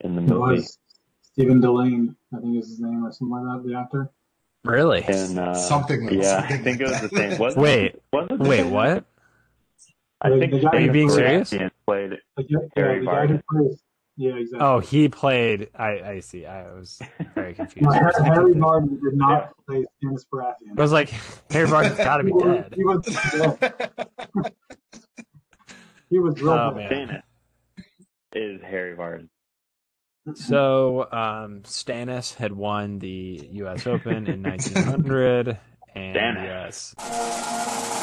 in the It movie. was Stephen Dillane, I think is his name or something like that, the actor. Really? And uh, Something like- yeah, something I think like it was the same. Wasn't Wait, it, wasn't it the wait, same? what? I The- think the guy- Stannis Are you being serious? Played Like, yeah, Harry the guy who Vardon. plays. Yeah, exactly. Oh, he played. I, I see. I was very confused. No, Harry, second. Harry Vardon did not play Stannis Baratheon. I was like, Harry Vardon's got to be He was- dead. He was, yeah, he was real Oh, man. Stannis is Harry Vardon. So, um, Stannis had won the U.S. Open in 1900, and Stannis. yes,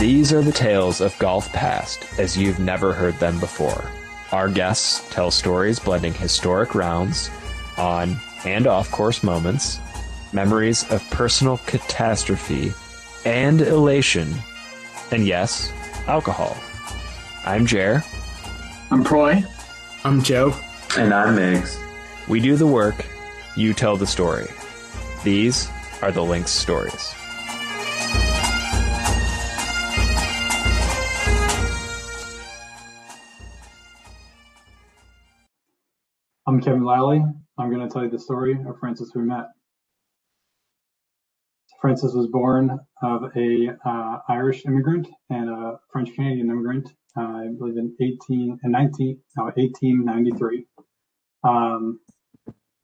These are the tales of golf past as you've never heard them before. Our guests tell stories blending historic rounds, on and off course moments, memories of personal catastrophe and elation, and yes, alcohol. I'm Jer. I'm Proy. I'm Joe. And I'm Migs. We do the work, you tell the story. These are the Lynx stories. I'm Kevin Lally. I'm going to tell you the story of Francis Ouimet. Francis was born of a uh, Irish immigrant and a French Canadian immigrant, uh, I believe in 18 and 19 no 1893. Um,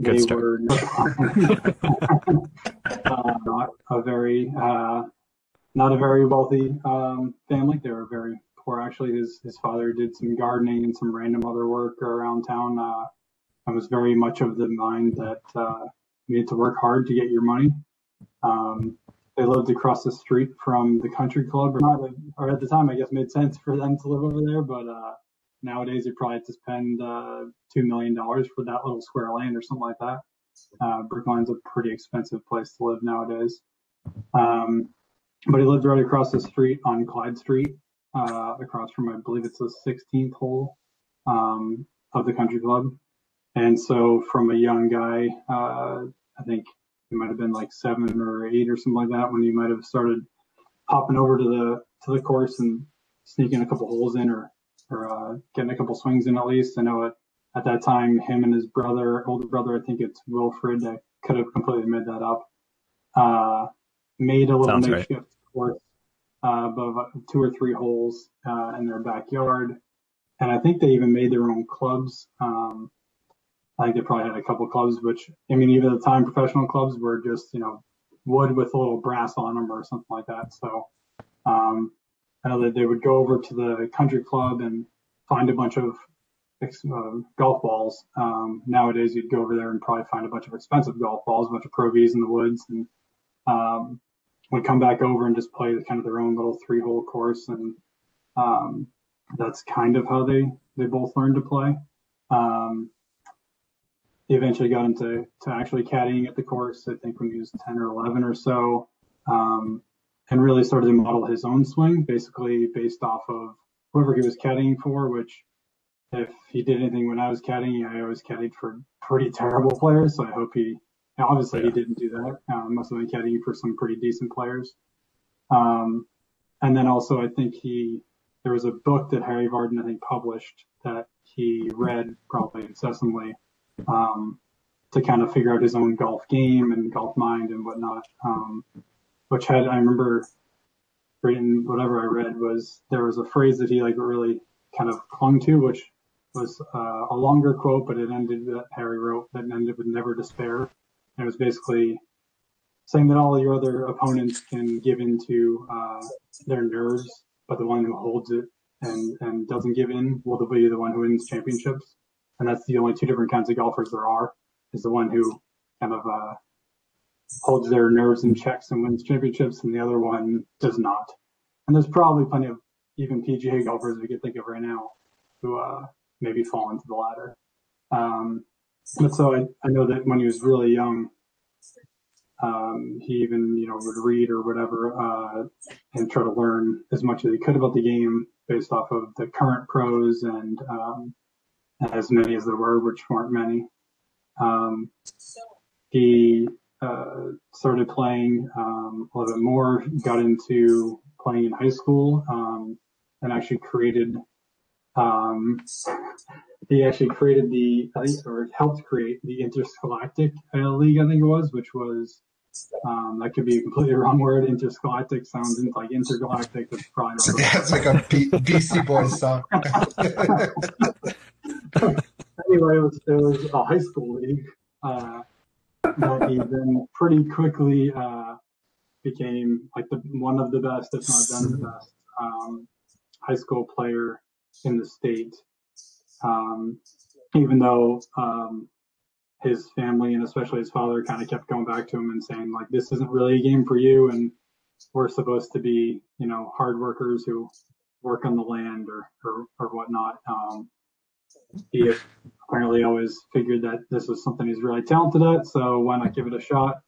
Good they start. were uh, a very uh, not a very wealthy um, family. They were very poor actually. His his father did some gardening and some random other work around town. Uh, I was very much of the mind that uh, you need to work hard to get your money. Um, they lived across the street from the country club, or, not, or at the time, I guess made sense for them to live over there. But uh, nowadays, you probably have to spend uh, two million dollars for that little square land or something like that. Uh, Brookline's a pretty expensive place to live nowadays. Um, but he lived right across the street on Clyde Street, uh, across from I believe it's the 16th hole um, of the country club. And so from a young guy, uh, I think he might have been like seven or eight or something like that when he might have started hopping over to the to the course and sneaking a couple holes in or or uh, getting a couple swings in at least. I know at, at that time him and his brother, older brother, I think it's Wilfred, I could have completely made that up, uh, made a little Sounds right. makeshift course uh, above two or three holes uh, in their backyard. And I think they even made their own clubs. Um, I think they probably had a couple clubs, which I mean, even at the time, professional clubs were just you know wood with a little brass on them or something like that. So um, I know that they would go over to the country club and find a bunch of uh, golf balls. Um, nowadays, you'd go over there and probably find a bunch of expensive golf balls, a bunch of Pro Vs in the woods, and um, would come back over and just play kind of their own little three-hole course, and um, that's kind of how they they both learned to play. Um, he eventually got into to actually caddying at the course. I think when he was 10 or 11 or so, um, and really started to model his own swing, basically based off of whoever he was caddying for. Which, if he did anything when I was caddying, I always caddied for pretty terrible players. So I hope he, obviously he didn't do that. Uh, must have been caddying for some pretty decent players. Um, and then also I think he there was a book that Harry Vardon I think published that he read probably incessantly um, to kind of figure out his own golf game and golf mind and whatnot. Um, which had I remember reading whatever I read was there was a phrase that he like really kind of clung to, which was uh, a longer quote, but it ended that Harry wrote that ended with never despair. And it was basically saying that all your other opponents can give in to uh, their nerves, but the one who holds it and, and doesn't give in will be the one who wins championships. And that's the only two different kinds of golfers there are, is the one who kind of uh, holds their nerves in checks and wins championships, and the other one does not. And there's probably plenty of even PGA golfers we could think of right now who uh, maybe fall into the latter. Um, but so I, I know that when he was really young, um, he even you know would read or whatever uh, and try to learn as much as he could about the game based off of the current pros and um, as many as there were, which weren't many. Um, he uh, started playing um, a little bit more, got into playing in high school, um, and actually created. Um, he actually created the, or helped create the Interscholastic uh, League, I think it was, which was um, that could be a completely wrong word. Interscholastic sounds like intergalactic. That's probably not That's like a B- Beastie Boys song. anyway, it was, it was a high school league. Uh, but he then pretty quickly uh, became like the one of the best, if not then the best, um, high school player in the state. Um, even though um, his family and especially his father kind of kept going back to him and saying like, "This isn't really a game for you," and we're supposed to be, you know, hard workers who work on the land or or, or whatnot. Um, he apparently always figured that this was something he's really talented at, so why not give it a shot?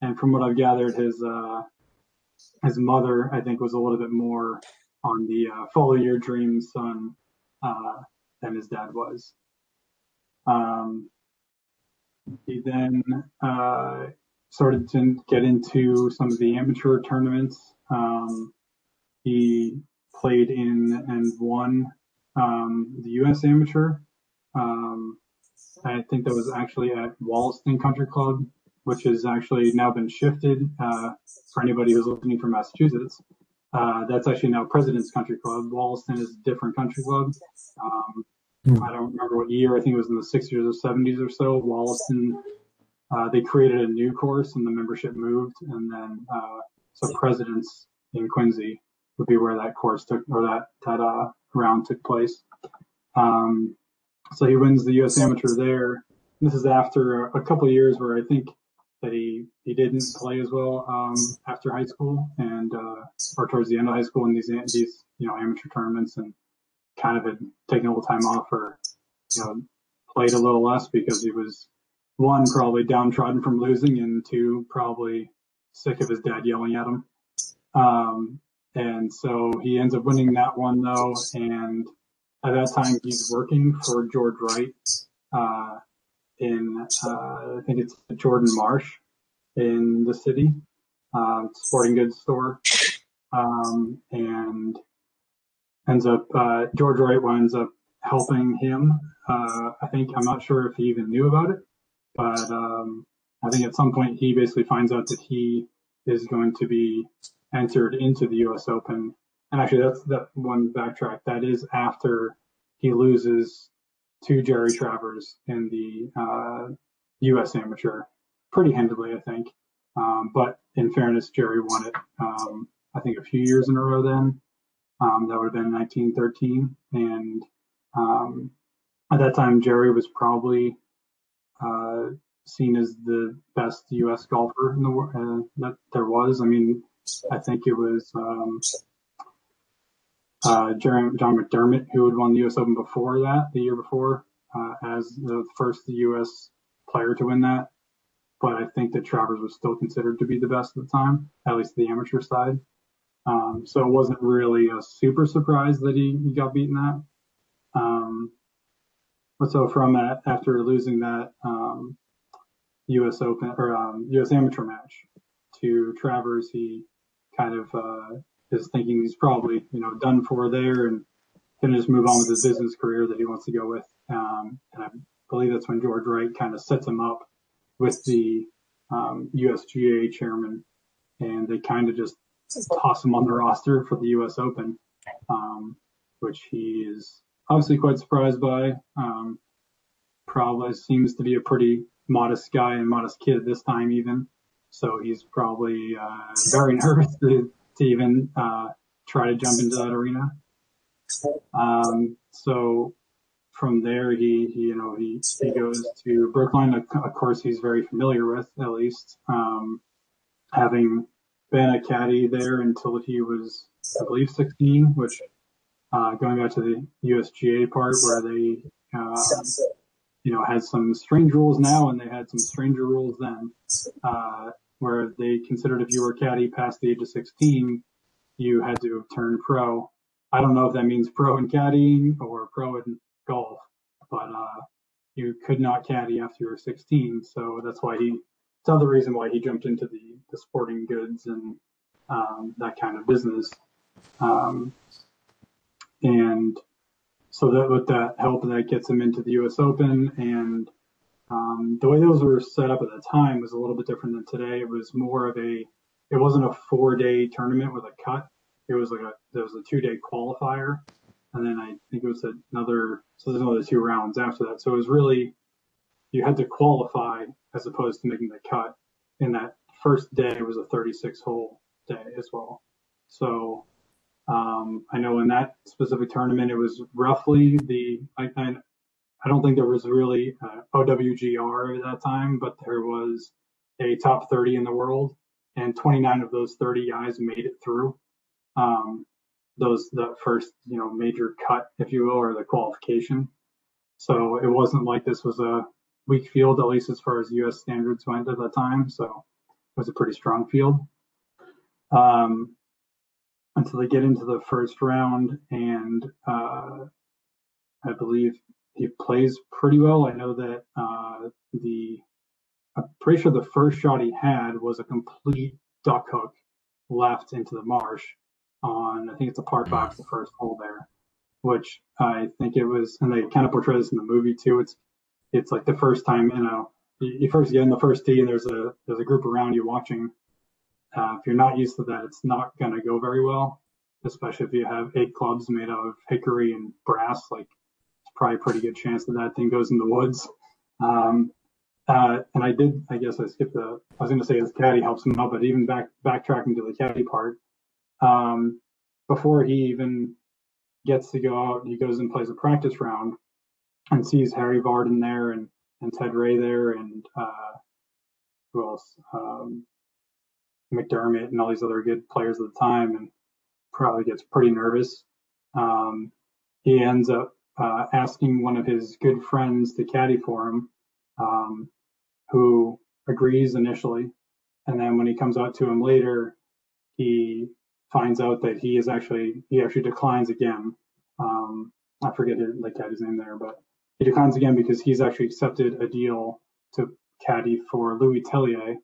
And from what I've gathered, his uh, his mother, I think, was a little bit more on the uh, follow your dreams, son, uh, than his dad was. Um, he then uh, started to get into some of the amateur tournaments. Um, he played in and won um, the U.S. Amateur. Um, I think that was actually at Wollaston Country Club, which has actually now been shifted uh, for anybody who's listening from Massachusetts. Uh, that's actually now President's Country Club. Wollaston is a different country club. Um, I don't remember what year. I think it was in the 60s or 70s or so. Wollaston, uh, they created a new course and the membership moved. And then, uh, so President's in Quincy would be where that course took, or that, that, uh, round took place. Um, so he wins the U.S. Amateur there. This is after a couple of years where I think that he, he didn't play as well um, after high school and uh, or towards the end of high school in these these you know amateur tournaments and kind of had taken a little time off or you know played a little less because he was one probably downtrodden from losing and two probably sick of his dad yelling at him. Um, and so he ends up winning that one though. And at that time, he's working for George Wright uh, in, uh, I think it's Jordan Marsh in the city, um, sporting goods store. Um, and ends up, uh, George Wright winds up helping him. Uh, I think, I'm not sure if he even knew about it, but um, I think at some point he basically finds out that he is going to be entered into the U.S. Open. And actually, that's that one backtrack. That is after he loses to Jerry Travers in the uh, U.S. Amateur pretty handily, I think. Um, but in fairness, Jerry won it. Um, I think a few years in a row. Then um, that would have been 1913, and um, at that time, Jerry was probably uh, seen as the best U.S. golfer in the uh, that there was. I mean, I think it was um, uh, John McDermott who had won the U.S. Open before that, the year before, uh, as the first U.S. player to win that. But I think that Travers was still considered to be the best at the time, at least the amateur side. Um, so it wasn't really a super surprise that he, he got beaten that. Um, but so from that, after losing that um, U.S. Open or U.S. Um, amateur match to Travers, he kind of uh, is thinking he's probably you know done for there and going to just move on with his business career that he wants to go with. Um, and I believe that's when George Wright kind of sets him up with the um, USGA chairman, and they kind of just toss him on the roster for the U.S. Open, um, which he is obviously quite surprised by. Um, probably seems to be a pretty modest guy and modest kid this time even. So he's probably uh, very nervous to, to even uh, try to jump into that arena. Um, so from there, he, he, you know he he goes to Brookline. Of course, he's very familiar with at least. Um, having been a caddy there until he was, I believe, 16, which uh, going back to the USGA part where they, uh, you know, has some strange rules now and they had some stranger rules then, uh, where they considered if you were a caddy past the age of 16, you had to turn pro. I don't know if that means pro in caddying or pro in golf, but uh, you could not caddy after you were 16. So that's why he, it's another reason why he jumped into the, the sporting goods and um, that kind of business. Um, and so that with that help, that gets him into the U.S. Open. And um, the way those were set up at the time was a little bit different than today. It was more of a, it wasn't a four-day tournament with a cut. It was like a, there was a two-day qualifier, and then I think it was another. So there's another two rounds after that. So it was really, you had to qualify as opposed to making the cut. And that first day was a 36-hole day as well. So um, I know in that specific tournament, it was roughly the, I, I, I don't think there was really uh, OWGR at that time, but there was a top 30 in the world, and 29 of those 30 guys made it through. Um, those the first you know major cut, if you will, or the qualification. So it wasn't like this was a weak field, at least as far as U.S. standards went at that time. So it was a pretty strong field. Um, until they get into the first round, and uh, I believe he plays pretty well. I know that uh, the I'm pretty sure the first shot he had was a complete duck hook left into the marsh on I think it's a par five, the first hole there, which I think it was, and they kind of portray this in the movie too. It's it's like the first time you know you first get in the first tee and there's a there's a group around you watching uh, if you're not used to that, it's not going to go very well, especially if you have eight clubs made out of hickory and brass. Like, it's probably a pretty good chance that that thing goes in the woods. Um, uh, and I did, I guess I skipped the, I was going to say his caddy helps him out, but even back, backtracking to the caddy part, um, before he even gets to go out, he goes and plays a practice round and sees Harry Vardon there and, and Ted Ray there and, uh, who else? Um, McDermott and all these other good players at the time, and probably gets pretty nervous. Um, he ends up uh, asking one of his good friends to caddy for him, um, who agrees initially, and then when he comes out to him later, he finds out that he is actually he actually declines again. Um, I forget the caddy's name there, but he declines again because he's actually accepted a deal to caddy for Louis Tellier,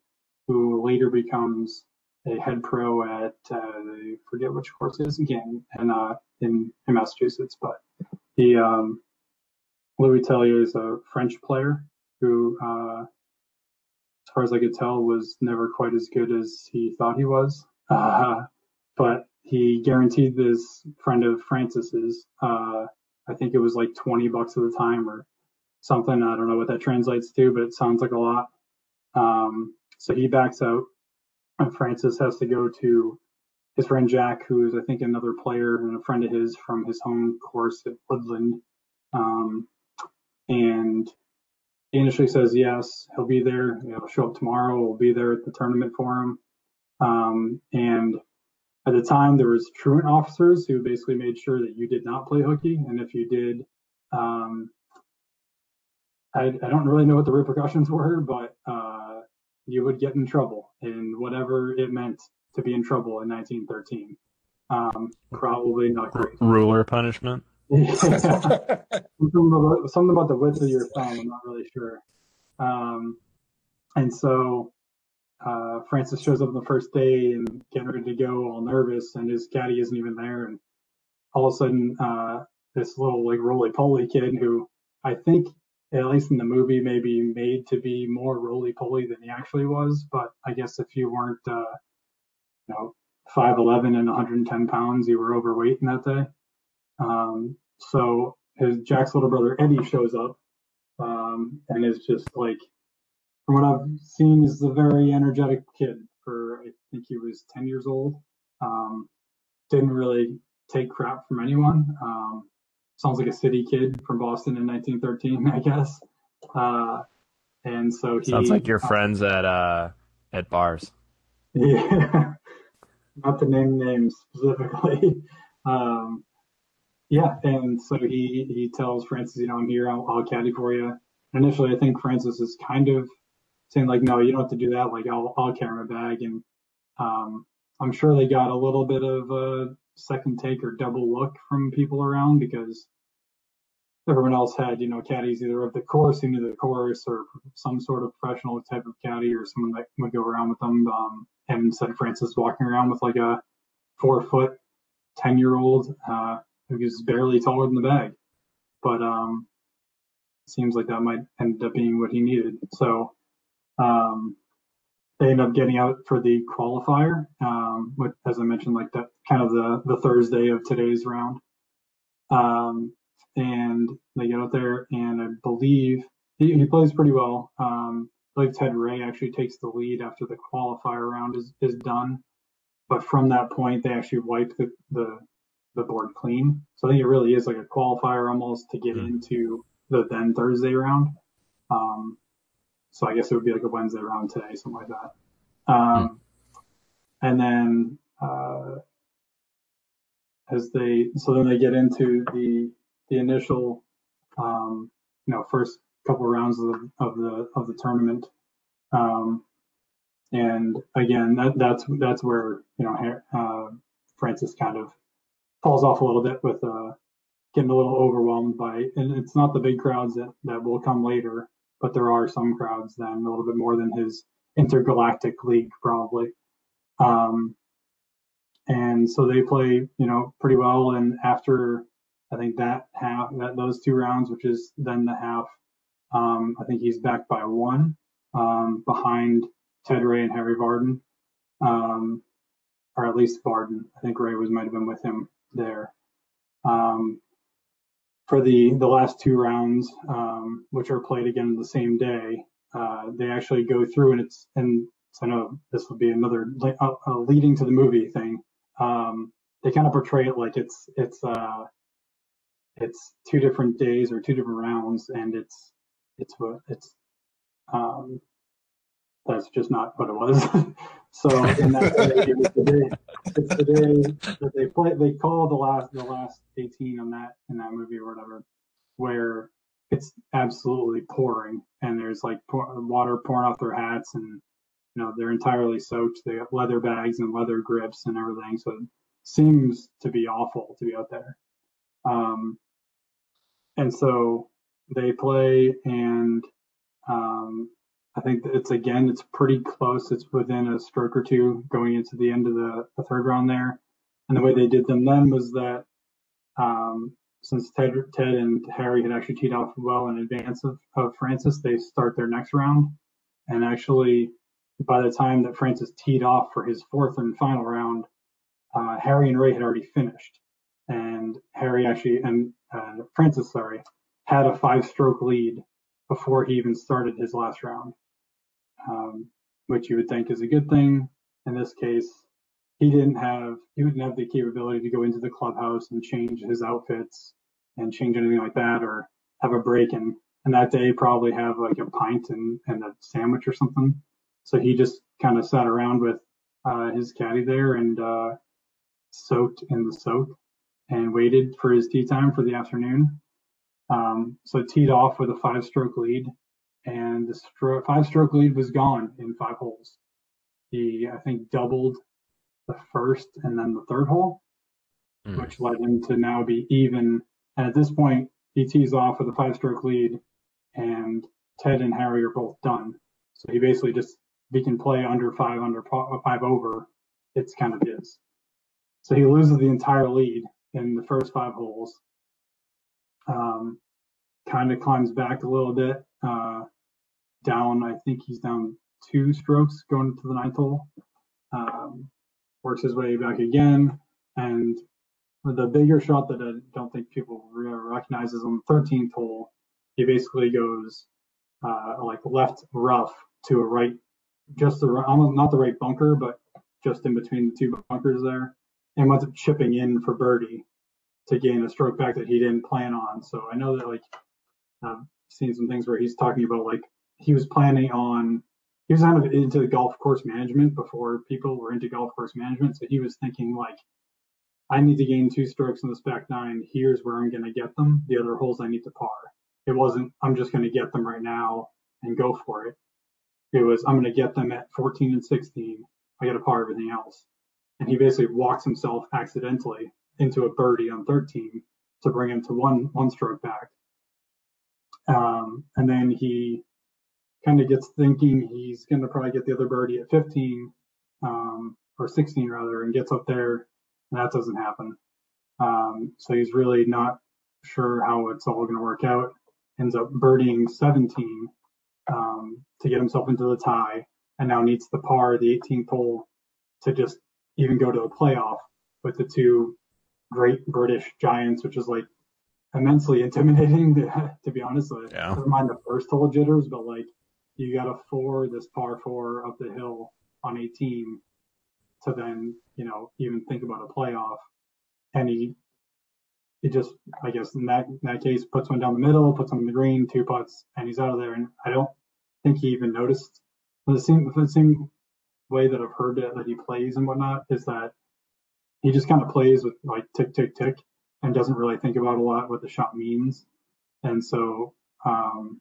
who later becomes a head pro at uh, I forget which course it is again, and uh, in, in Massachusetts. But he um, Louis Tellier is a French player who, uh, as far as I could tell, was never quite as good as he thought he was. Uh, but he guaranteed this friend of Francis's, uh, I think it was like 20 bucks at the time or something. I don't know what that translates to, but it sounds like a lot. Um, so he backs out, and Francis has to go to his friend Jack, who is I think another player and a friend of his from his home course at Woodland. Um, and he initially says yes, he'll be there. He'll show up tomorrow. We'll be there at the tournament for him. Um, and at the time, there was truant officers who basically made sure that you did not play hooky, and if you did, um, I, I, don't really know what the repercussions were, but uh, you would get in trouble, and whatever it meant to be in trouble in 1913. Um, probably not great. Ruler punishment. something, about, something about the width of your thumb. I'm not really sure. Um, and so uh, Francis shows up on the first day and getting ready to go, all nervous, and his caddy isn't even there. And all of a sudden, uh, this little like roly poly kid who I think at least in the movie, maybe made to be more roly poly than he actually was. But I guess if you weren't, uh, you know, 5'11 and 110 pounds, you were overweight in that day. Um, so his Jack's little brother Eddie shows up um, and is just like, from what I've seen, is a very energetic kid. For I think he was 10 years old. Um, didn't really take crap from anyone. Um, sounds like a city kid from Boston in 1913, I guess. Uh, and so he sounds like your uh, friends at uh, at bars. Yeah, not to name names specifically. Um, yeah, and so he he tells Francis, you know, I'm here, I'll, I'll caddy for you. Initially, I think Francis is kind of saying like, no, you don't have to do that. Like, I'll I'll carry my bag, and um, I'm sure they got a little bit of a second take or double look from people around because everyone else had, you know, caddies either of the course, knew the course, or some sort of professional type of caddy, or someone that would go around with them. Um, and instead Francis walking around with like a four foot, ten year old uh, who was barely taller than the bag, but um, seems like that might end up being what he needed. So um, they end up getting out for the qualifier, um, with, as I mentioned, like that kind of the the Thursday of today's round. Um, and they get out there, and I believe he, he plays pretty well. Um, I believe Ted Ray actually takes the lead after the qualifier round is, is done. But from that point, they actually wipe the, the, the board clean. So I think it really is like a qualifier almost to get Mm. into the then Thursday round. Um, so I guess it would be like a Wednesday round today, something like that. Um, and then uh, as they so then they get into the the initial um, you know first couple rounds of the of the of the tournament um, and again that that's that's where you know uh, Francis kind of falls off a little bit with uh, getting a little overwhelmed by and it's not the big crowds that that will come later but there are some crowds then a little bit more than his intergalactic league probably. Um, and so they play you know pretty well. And after i think that half that those two rounds which is then the half um, i think he's back by one um, behind ted ray and harry vardon um, or at least vardon i think ray was might have been with him there. Um, for the the last two rounds um, which are played again the same day uh, they actually go through and it's and I know this would be another uh, uh, leading to the movie thing. Um, they kind of portray it like it's it's uh, it's two different days or two different rounds, and it's it's it's um, that's just not what it was. so in that day, it was the day it's the day that they play they call the last the last 18 on that in that movie or whatever, where it's absolutely pouring and there's like pour, water pouring off their hats and you know they're entirely soaked. They have leather bags and leather grips and everything, so it seems to be awful to be out there. Um, and so they play, and um, I think it's again it's pretty close. It's within a stroke or two going into the end of the, the third round there. And the way they did them then was that um, since Ted, Ted and Harry had actually teed off well in advance of, of Francis, they start their next round. And actually, by the time that Francis teed off for his fourth and final round, uh, Harry and Ray had already finished. And Harry actually, and uh, Francis, sorry, had a five stroke lead before he even started his last round, um, which you would think is a good thing. In this case, he didn't have he wouldn't have the capability to go into the clubhouse and change his outfits and change anything like that or have a break and and that day probably have like a pint and, and a sandwich or something. So he just kind of sat around with uh, his caddy there and uh, soaked in the soak and waited for his tee time for the afternoon. Um, so teed off with a five stroke lead and the stro- five stroke lead was gone in five holes. He, I think, doubled the first and then the third hole, Hmm. which led him to now be even. And at this point, he tees off with a five stroke lead, and Ted and Harry are both done. So he basically just, if he can play under five, under five over, it's kind of his. So he loses the entire lead in the first five holes. Um, kind of climbs back a little bit, uh, down, I think he's down two strokes going to the ninth hole. Um, works his way back again, and the bigger shot that I don't think people recognize is on the 13th hole. He basically goes uh, like left rough to a right, just the almost not the right bunker, but just in between the two bunkers there, and winds up chipping in for birdie to gain a stroke back that he didn't plan on. So I know that like I've seen some things where he's talking about like he was planning on he was kind of into the golf course management before people were into golf course management. So he was thinking like, I need to gain two strokes in this back nine. Here's where I'm going to get them. The other holes I need to par. It wasn't I'm just going to get them right now and go for it. It was I'm going to get them at 14 and 16. I got to par everything else. And he basically walks himself accidentally into a birdie on 13 to bring him to one one stroke back. Um, and then he kind of gets thinking he's going to probably get the other birdie at 15 um, or 16 rather, and gets up there, and that doesn't happen. Um, so he's really not sure how it's all going to work out. Ends up birdieing 17 um, to get himself into the tie, and now needs the par, the 18th hole, to just even go to the playoff with the two great British giants, which is like immensely intimidating to, to be honest. Like, Yeah. Never mind the first hole jitters, but like you got a four, this par four up the hill on 18 to then, you know, even think about a playoff. And he, he just, I guess in that, in that case, puts one down the middle, puts one in the green, two putts, and he's out of there. And I don't think he even noticed. The same, the same way that I've heard it, that he plays and whatnot is that he just kind of plays with like tick, tick, tick, and doesn't really think about a lot what the shot means. And so um,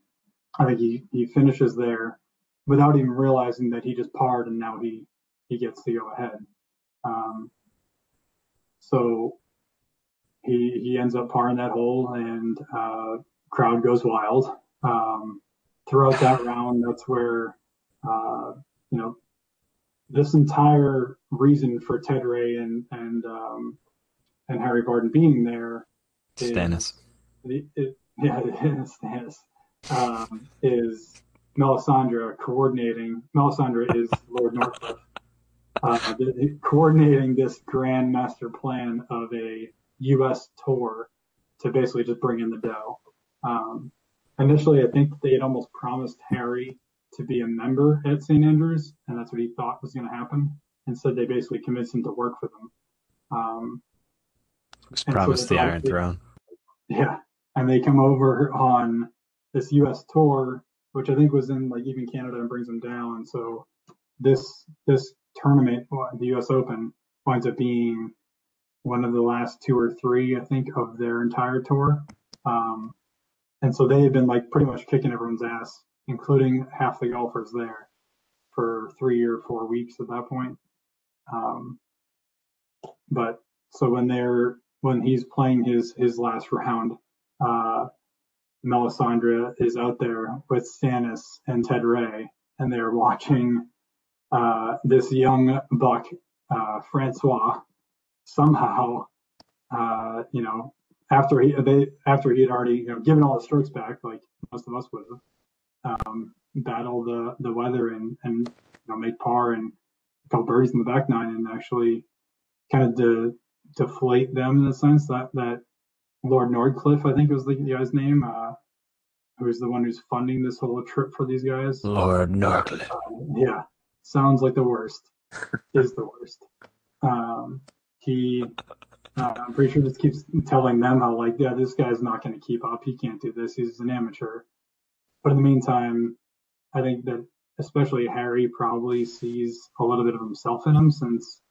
I think he, he finishes there without even realizing that he just parred and now he, he gets to go ahead. Um, so he he ends up parring that hole and uh, crowd goes wild. Um, throughout that round, that's where uh, you know this entire reason for Ted Ray and and um, and Harry Vardon being there. Stannis. the, it, yeah, Stannis um, is Melisandre coordinating. Melisandre is Lord Northcliffe. Uh, coordinating this grand master plan of a U.S. tour to basically just bring in the dough. Um, initially, I think they had almost promised Harry to be a member at St. Andrews, and that's what he thought was going to happen. Instead, they basically convinced him to work for them. Um, Was And so promised the Iron Throne. yeah, and they come over on this U.S. tour, which I think was in like even Canada and brings them down. So this this tournament, the U.S. Open, winds up being one of the last two or three, I think, of their entire tour. Um, and so they had been like pretty much kicking everyone's ass, including half the golfers there, for three or four weeks at that point. Um, but so when they're when he's playing his his last round, uh, Melisandre is out there with Stannis and Ted Ray, and they're watching uh, this young buck, uh, Francois, somehow, uh, you know, after he they after he had already you know given all the strokes back, like most of us would um, battle the the weather and and you know make par and a couple birdies in the back nine and actually kind of de- deflate them in the sense that that Lord Northcliffe, I think was the guy's name, uh, who's the one who's funding this whole trip for these guys. Lord Northcliffe. Um, yeah, sounds like the worst. is the worst. Um, he, uh, I'm pretty sure just keeps telling them how like, yeah, this guy's not going to keep up. He can't do this. He's an amateur. But in the meantime, I think that especially Harry probably sees a little bit of himself in him since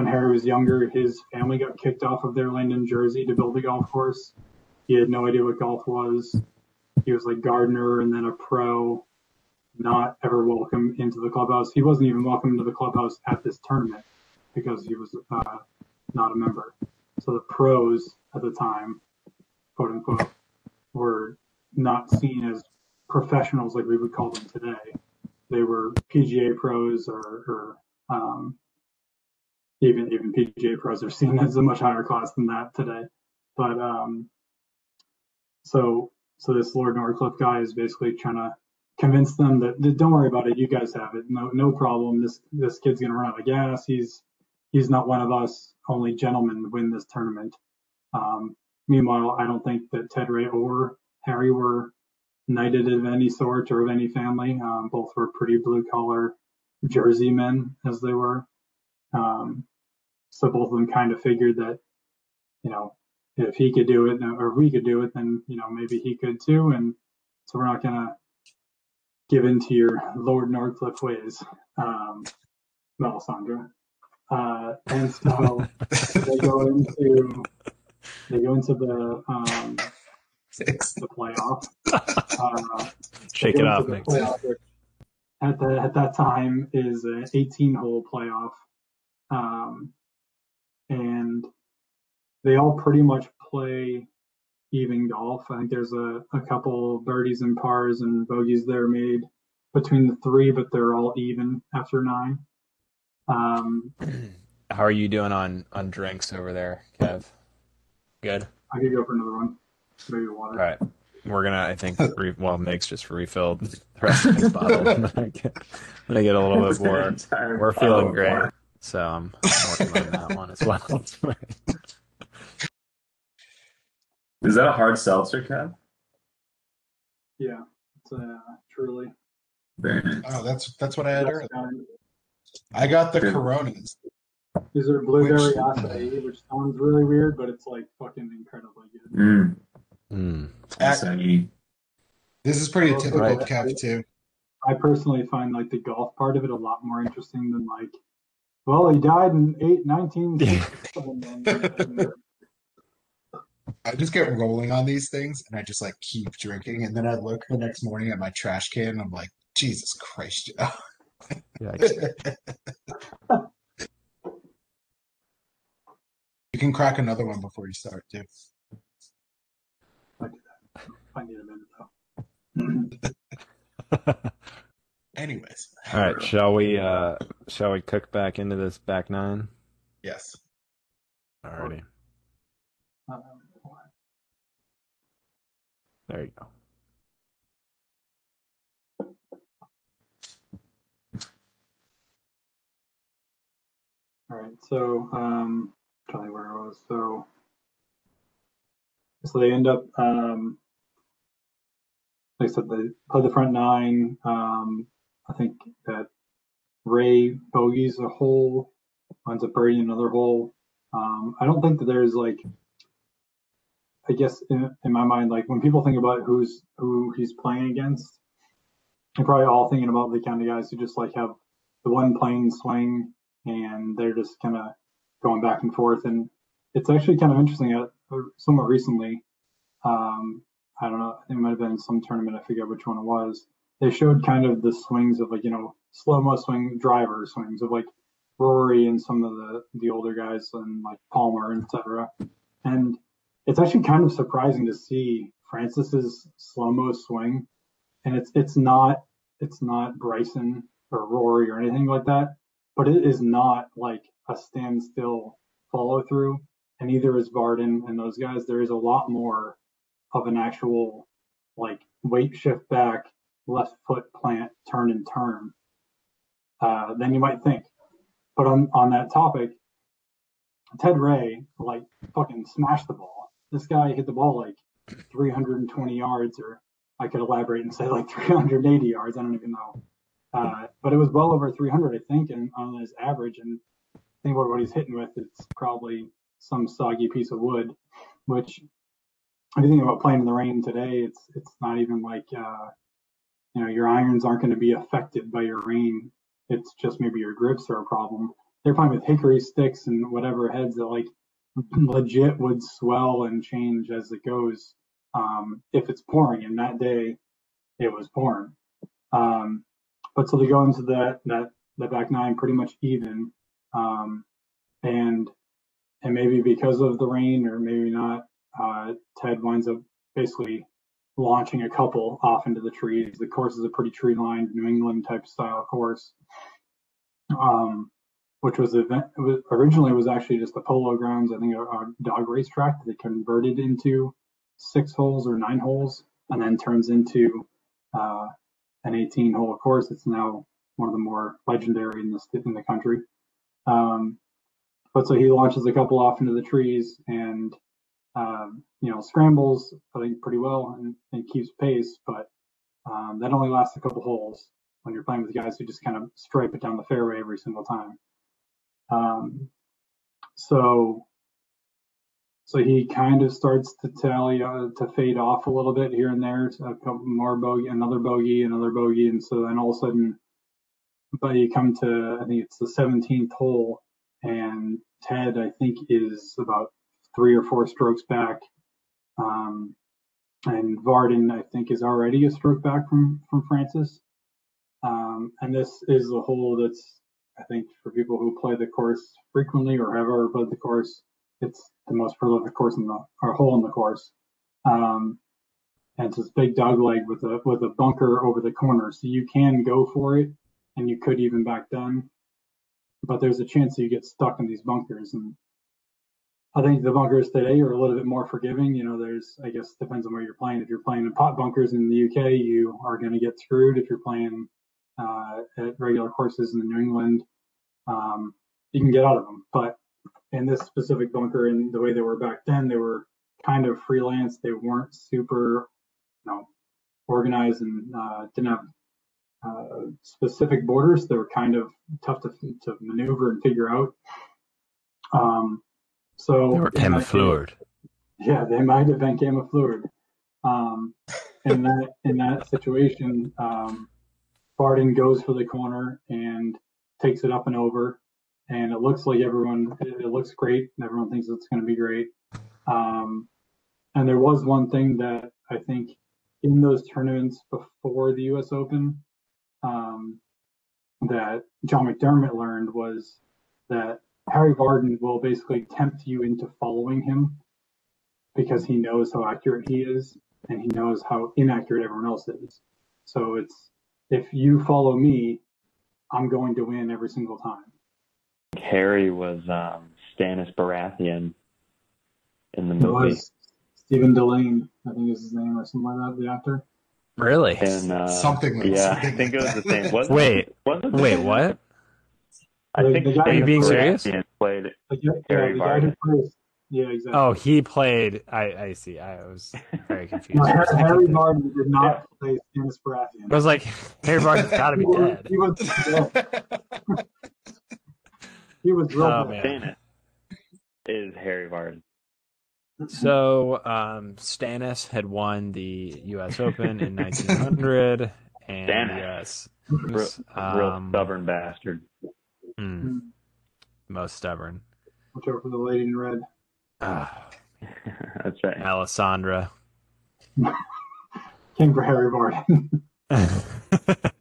when Harry was younger, his family got kicked off of their land in Jersey to build a golf course. He had no idea what golf was. He was like gardener and then a pro, not ever welcome into the clubhouse. He wasn't even welcome into the clubhouse at this tournament because he was uh, not a member. So the pros at the time, quote unquote, were not seen as professionals like we would call them today. They were PGA pros or, or um, even even PGA pros are seen as a much higher class than that today. But um, so so this Lord Northcliffe guy is basically trying to convince them that, that don't worry about it, you guys have it, no no problem. This this kid's gonna run out of gas. He's he's not one of us. Only gentlemen win this tournament. Um, meanwhile, I don't think that Ted Ray or Harry were knighted of any sort or of any family. Um, both were pretty blue collar Jersey men as they were. Um, so both of them kind of figured that, you know, if he could do it or we could do it, then, you know, maybe he could too. And so we're not going to give in to your Lord Northcliffe ways, um, Melisandre. Uh, and so they go into they go into the um, Six. the playoff. Uh, Shake it go off, the Nick. playoff, At the at that time is an 18 hole playoff, um, and they all pretty much play even golf. I think there's a, a couple birdies and pars and bogeys that are made between the three, but they're all even after nine. Um, How are you doing on on drinks over there, Kev? Good. I could go for another one, maybe All water. right. We're gonna, I think, re- well, Meg's just refilled the rest of his bottle. I'm gonna get, I'm gonna get a little bit more. We're feeling great, so I'm working on that one as well. Is that a hard seltzer, Kev? Yeah, it's uh, truly. Very nice. Oh, that's that's what I had earlier. I got the Good. Coronas. These are blueberry Which- acai, which sounds really weird, but it's like fucking incredibly good. Mm. Mm. Acai. This is pretty Well, typical right. Kev too. I personally find like the golf part of it a lot more interesting than like, well, he died in eight nineteen. I just get rolling on these things and I just like keep drinking and then I look the next morning at my trash can and I'm like, Jesus Christ. Yeah, you can crack another one before you start too. I, do that. I need a minute though. Anyways. All right, shall we? uh Shall we cook back into this back nine? Yes. Alrighty, there you go. All right, so um, tell me where I was. So, so they end up, um, like I said, they play the front nine. Um, I think that Ray bogeys a hole, ends up birdieing another hole. Um, I don't think that there's like, I guess in, in my mind, like when people think about who's who he's playing against, they're probably all thinking about the kind of guys who just like have the one plane swing and they're just kind of going back and forth. And it's actually kind of interesting. Uh, somewhat recently, um, I don't know, it might have been some tournament. I forget which one it was. They showed kind of the swings of like you know slow mo swing driver swings of like Rory and some of the the older guys and like Palmer and etc. And it's actually kind of surprising to see Francis's slow mo swing, and it's it's not it's not Bryson or Rory or anything like that but it is not like a standstill follow through, and neither is Vardon and those guys. There is a lot more of an actual like weight shift back, left foot plant, turn and turn uh, than you might think. But on on that topic, Ted Ray like fucking smashed the ball. This guy hit the ball like 320 yards, or I could elaborate and say like 380 yards. I don't even know. Uh, but it was well over 300, I think, and on his average. And think about what he's hitting with. It's probably some soggy piece of wood, which if you think about playing in the rain today, it's it's not even like uh, you know your irons aren't going to be affected by your rain. It's just maybe your grips are a problem. They're fine with hickory sticks and whatever heads that like legit would swell and change as it goes um, if it's pouring. And that day, it was pouring. Um, but so they go into that that that back nine pretty much even, um, and and maybe because of the rain or maybe not, uh, Ted winds up basically launching a couple off into the trees. The course is a pretty tree lined New England type style course, um, which was event was, originally was actually just the polo grounds. I think a, a dog racetrack that they converted into six holes or nine holes, and then turns into uh, an 18 hole course. It's now one of the more legendary in the in the country. Um, but so he launches a couple off into the trees and um, you know scrambles think pretty well and, and keeps pace, but um, that only lasts a couple holes when you're playing with guys who just kind of stripe it down the fairway every single time. Um, so so he kind of starts to tally uh, to fade off a little bit here and there. A couple more bogey, another bogey, another bogey, and so then all of a sudden, but you come to I think it's the 17th hole, and Ted I think is about three or four strokes back, um, and Vardon I think is already a stroke back from from Francis. Um, and this is the hole that's I think for people who play the course frequently or have ever played the course, it's the most prolific course in the or hole in the course. Um, and it's this big dog leg with a with a bunker over the corner, so you can go for it, and you could even back down, but there's a chance that you get stuck in these bunkers. And I think the bunkers today are a little bit more forgiving. You know, there's I guess depends on where you're playing. If you're playing in pot bunkers in the UK, you are going to get screwed. If you're playing uh, at regular courses in New England, um, you can get out of them. But in this specific bunker, and the way they were back then, they were kind of freelance. They weren't super, you know, organized and uh, didn't have uh, specific borders. They were kind of tough to, to maneuver and figure out. Um, so They were camouflaged. yeah, they might have been camouflaged. Um, in that in that situation, um, Vardon goes for the corner and takes it up and over, and it looks like everyone it, it looks great. and Everyone thinks it's going to be great. Um, and there was one thing that I think in those tournaments before the U.S. Open um, that John McDermott learned was that Harry Vardon will basically tempt you into following him because he knows how accurate he is and he knows how inaccurate everyone else is. So it's if you follow me, I'm going to win every single time. Harry was um, Stannis Baratheon in the movie. was Stephen Dillane, I think is his name or something like that, the actor. Really? And uh, Something like- yeah, something I think it like was the same. Wasn't Wait, it, wasn't it Wait, the- what? I The- think the guy Are you being serious? Played The, guy- yeah, Harry the guy who Vardon. plays, yeah, exactly. Oh, he played. I, I see. I was very confused. No, I Harry thinking- Vardon did not play Stannis Baratheon. I was like, Harry Vardon's got to be He was- dead. He was, he was real Oh, bad. man. Stannis is Harry Vardon. So, um, Stannis had won the U.S. Open in 1900, and Stannis. yes, Real, Um, real stubborn bastard. Hmm, most stubborn. Watch out for the lady in red. Ah, That's right. Alessandra. King for Harry Vardon.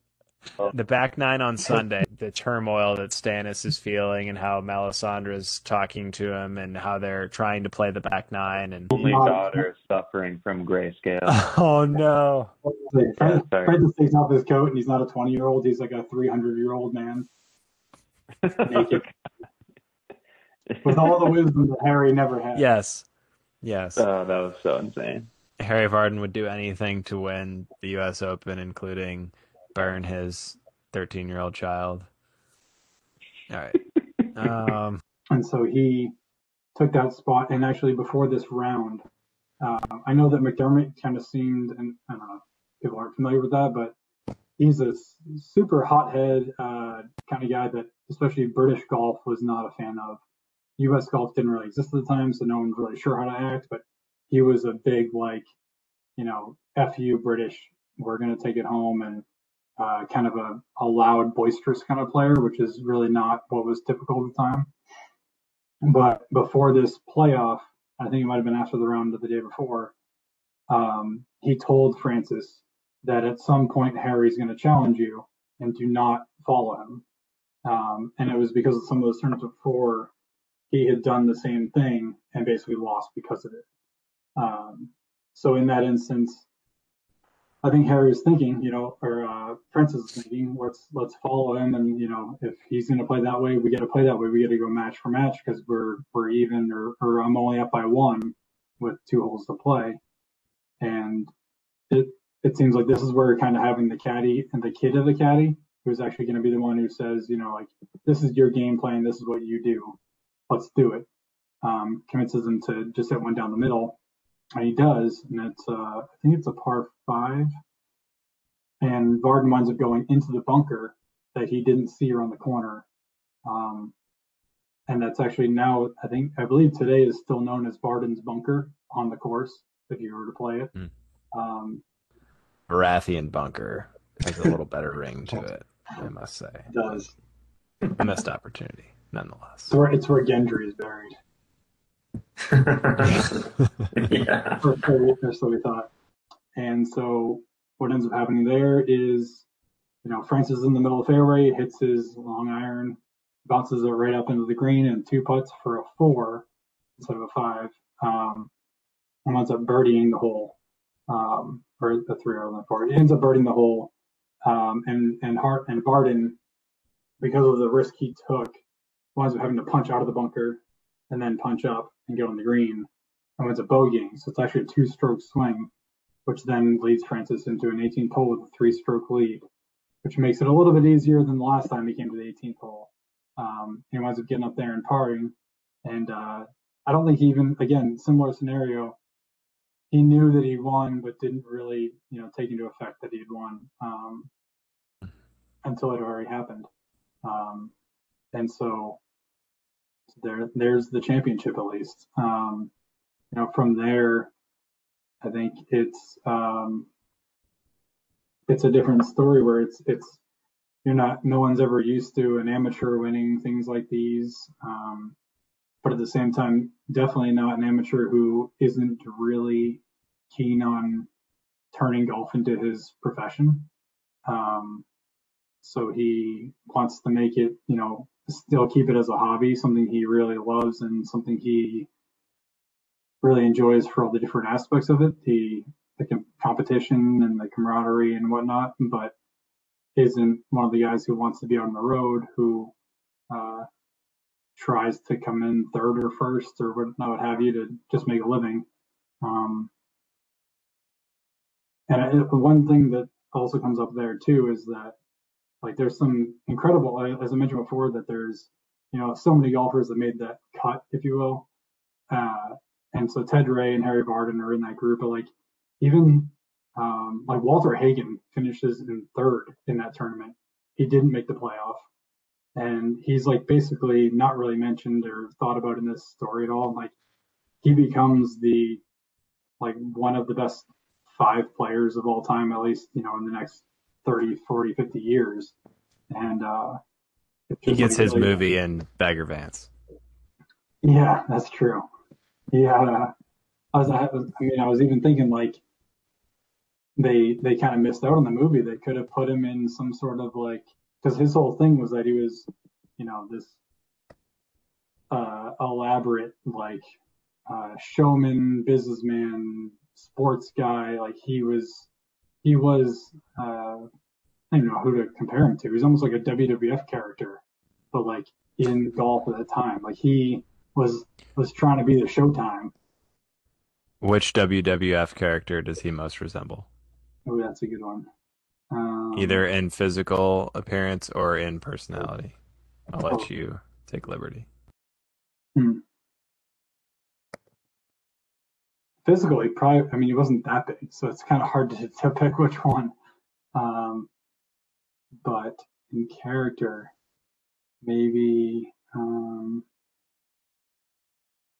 the back nine on Sunday, the turmoil that Stannis is feeling, and how Melisandre's talking to him, and how they're trying to play the back nine, and Only daughter suffering from grayscale. oh no, Like, Fred, sorry. Fred just takes off his coat and he's not a 20 year old. He's like a 300 year old man naked with all the wisdom that Harry never had. yes, yes. oh, that was so insane. Harry Vardon would do anything to win the U.S. Open, including burn his 13 year old child. All right. Um, And so he took that spot. And actually, before this round, uh, I know that McDermott kind of seemed, and I don't know people aren't familiar with that, but he's a super hothead uh, kind of guy that, especially British golf, was not a fan of. U.S. golf didn't really exist at the time, so no one's really sure how to act. But he was a big, like, you know, "fu British, we're to take it home, and uh, kind of a, a loud, boisterous kind of player, which is really not what was typical at the time. But before this playoff, I think it might have been after the round of the day before, um, he told Francis that at some point Harry's going to challenge you and do not follow him. Um, and it was because of some of those tournaments before he had done the same thing and basically lost because of it. Um, so in that instance, I think Harry was thinking, you know, or uh, Francis is thinking, let's let's follow him, and you know, if he's going to play that way, we got to play that way. We got to go match for match because we're we're even, or or I'm only up by one with two holes to play, and it it seems like this is where kind of having the caddy and the kid of the caddy, who's actually going to be the one who says, you know, like this is your game plan, this is what you do, let's do it. Um, convinces him to just hit one down the middle, and he does, and it's uh, I think it's a par five, and Vardon winds up going into the bunker that he didn't see around the corner, um, and that's actually now I think I believe today is still known as Vardon's Bunker on the course if you were to play it. Mm. Um, Baratheon bunker has a little better ring to it, I must say. it does. A missed opportunity, nonetheless. It's where, it's where Gendry is buried. yeah. or, or, or so we thought. And so what ends up happening there is, you know, Francis is in the middle of the fairway, hits his long iron, bounces it right up into the green, and two putts for a four instead of a five. Um, and ends up birdieing the hole, um, or the three or the four. He ends up birdieing the hole, um, and and Hart and Vardon, because of the risk he took, winds up having to punch out of the bunker and then punch up and get on the green and wins a bogeying. So it's actually a two stroke swing, which then leads Francis into an 18th hole with a three stroke lead, which makes it a little bit easier than the last time he came to the 18th hole. Um, he winds up getting up there and parring. And uh, I don't think he even, again, similar scenario, he knew that he won, but didn't really, you know, take into effect that he had won um, until it already happened. Um, and so there, there's the championship at least. Um, you know, from there, I think it's um, it's a different story where it's it's you're not no one's ever used to an amateur winning things like these, um, but at the same time, definitely not an amateur who isn't really keen on turning golf into his profession. Um, so he wants to make it, you know, still keep it as a hobby, something he really loves and something he really enjoys for all the different aspects of it, the the com- competition and the camaraderie and whatnot, but isn't one of the guys who wants to be on the road who uh, tries to come in third or first or what, what have you to just make a living. Um, and one thing that also comes up there too is that like there's some incredible, as I mentioned before, that there's you know so many golfers that made that cut, if you will. Uh, and so Ted Ray and Harry Vardon are in that group, but like even um, like Walter Hagen finishes in third in that tournament. He didn't make the playoff, and he's like basically not really mentioned or thought about in this story at all. Like he becomes the like one of the best five players of all time, at least you know in the next 30, 40, 50 years. And uh, he gets like his really, movie in Bagger Vance. Yeah, that's true. Yeah, I was. I mean, I was even thinking like they they kind of missed out on the movie. They could have put him in some sort of like because his whole thing was that he was, you know, this uh, elaborate like uh, showman, businessman, sports guy. Like he was, he was. Uh, I don't know who to compare him to. He's almost like a WWF character, but like in golf at the time. Like he was was trying to be the Showtime. Which WWF character does he most resemble? Oh, that's a good one. Um, Either in physical appearance or in personality. I'll let Oh. you take liberty. hmm. physically, probably. I mean, he wasn't that big, so it's kind of hard to, to pick which one. Um, but in character, maybe. Um,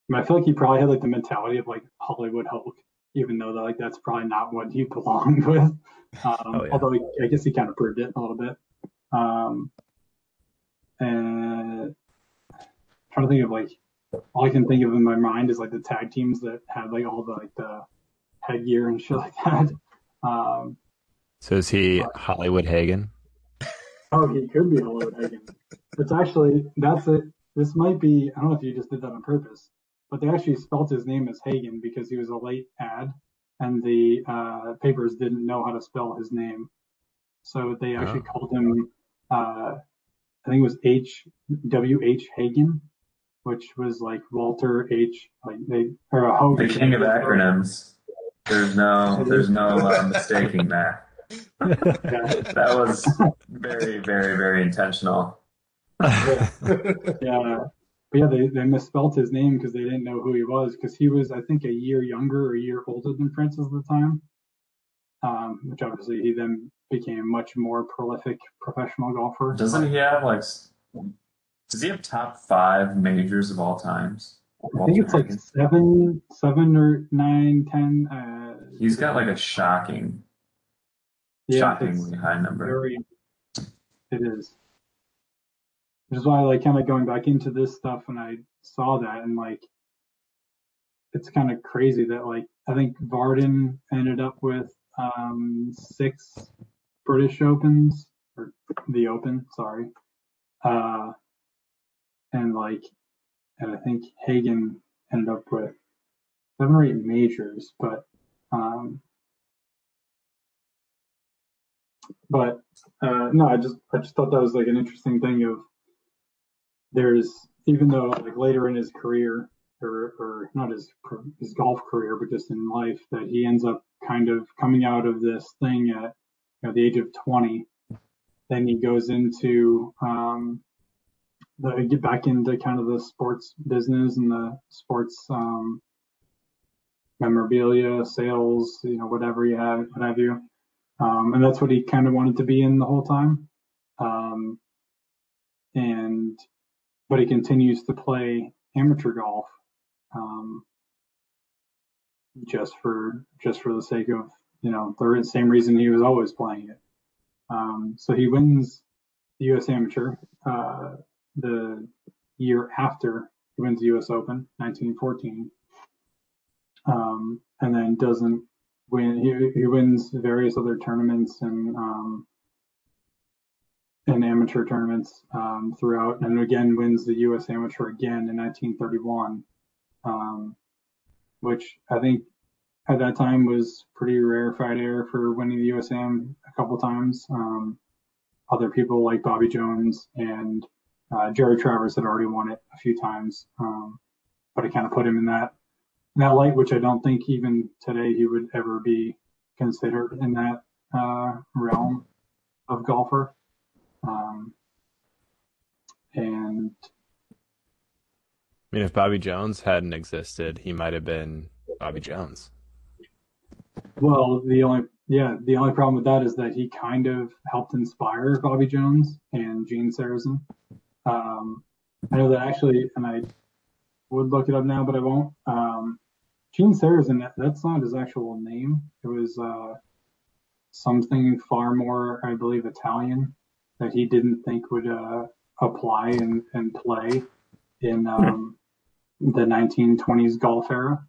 I, mean, I feel like he probably had like the mentality of like Hollywood Hulk, even though like that's probably not what he belonged with. Um, Oh, yeah. Although he, I guess he kind of proved it a little bit. Um, and trying to think of like all I can think of in my mind is like the tag teams that had like all the like the headgear and shit like that. Um, So is he Hollywood Hagen? oh, he could be Hollywood Hagen. It's actually that's it. This might be. I don't know if you just did that on purpose, but they actually spelt his name as Hagen because he was a late ad, and the uh, papers didn't know how to spell his name, so they actually Oh. called him. Uh, I think it was H W H Hagen, which was like Walter H. Like they or a Hogan. The king of acronyms. There's no, there's no uh, mistaking that. That was very, very, very intentional. yeah, but yeah, they, they misspelled his name because they didn't know who he was because he was, I think, a year younger or a year older than Francis at the time. Um, which obviously he then became much more prolific professional golfer. Doesn't he have like Does he have top five majors of all times? I think it's like seven, seven or nine, ten. Uh, He's got like a shocking, yeah, shockingly high number. very. It is. Which is why, like, kind of going back into this stuff, when I saw that, and like, it's kind of crazy that, like, I think Vardon ended up with um, six British Opens or the Open, sorry, uh, and like, and I think Hagen ended up with seven or eight majors, but um, but uh, no, I just I just thought that was like an interesting thing of there's even though like later in his career or or not his his golf career but just in life that he ends up kind of coming out of this thing at you know, the age of 20 then he goes into um, the get back into kind of the sports business and the sports um, memorabilia sales you know whatever you have what have you. Um, and that's what he kind of wanted to be in the whole time. Um, and but he continues to play amateur golf um, just for just for the sake of you know the same reason he was always playing it. Um, so he wins the U.S. Amateur uh, the year after he wins the U.S. Open, 1914, um, and then doesn't win. He, he wins various other tournaments and um, in amateur tournaments um, throughout, and again wins the U.S. Amateur again in 1931, um, which I think at that time was pretty rarefied air for winning the USAM a couple times. Um, other people like Bobby Jones and uh, Jerry Travers had already won it a few times, um, but I kind of put him in that in that light, which I don't think even today he would ever be considered in that uh, realm of golfer. Um, and I mean, if Bobby Jones hadn't existed, he might have been Bobby Jones. well, the only yeah, the only problem with that is that he kind of helped inspire Bobby Jones and Gene Sarazen. Um, I know that actually, and I would look it up now, but I won't. Um, Gene Sarazen, that, that's not his actual name. It was uh, something far more, I believe, Italian that he didn't think would uh, apply and, and play in um, the 1920s golf era.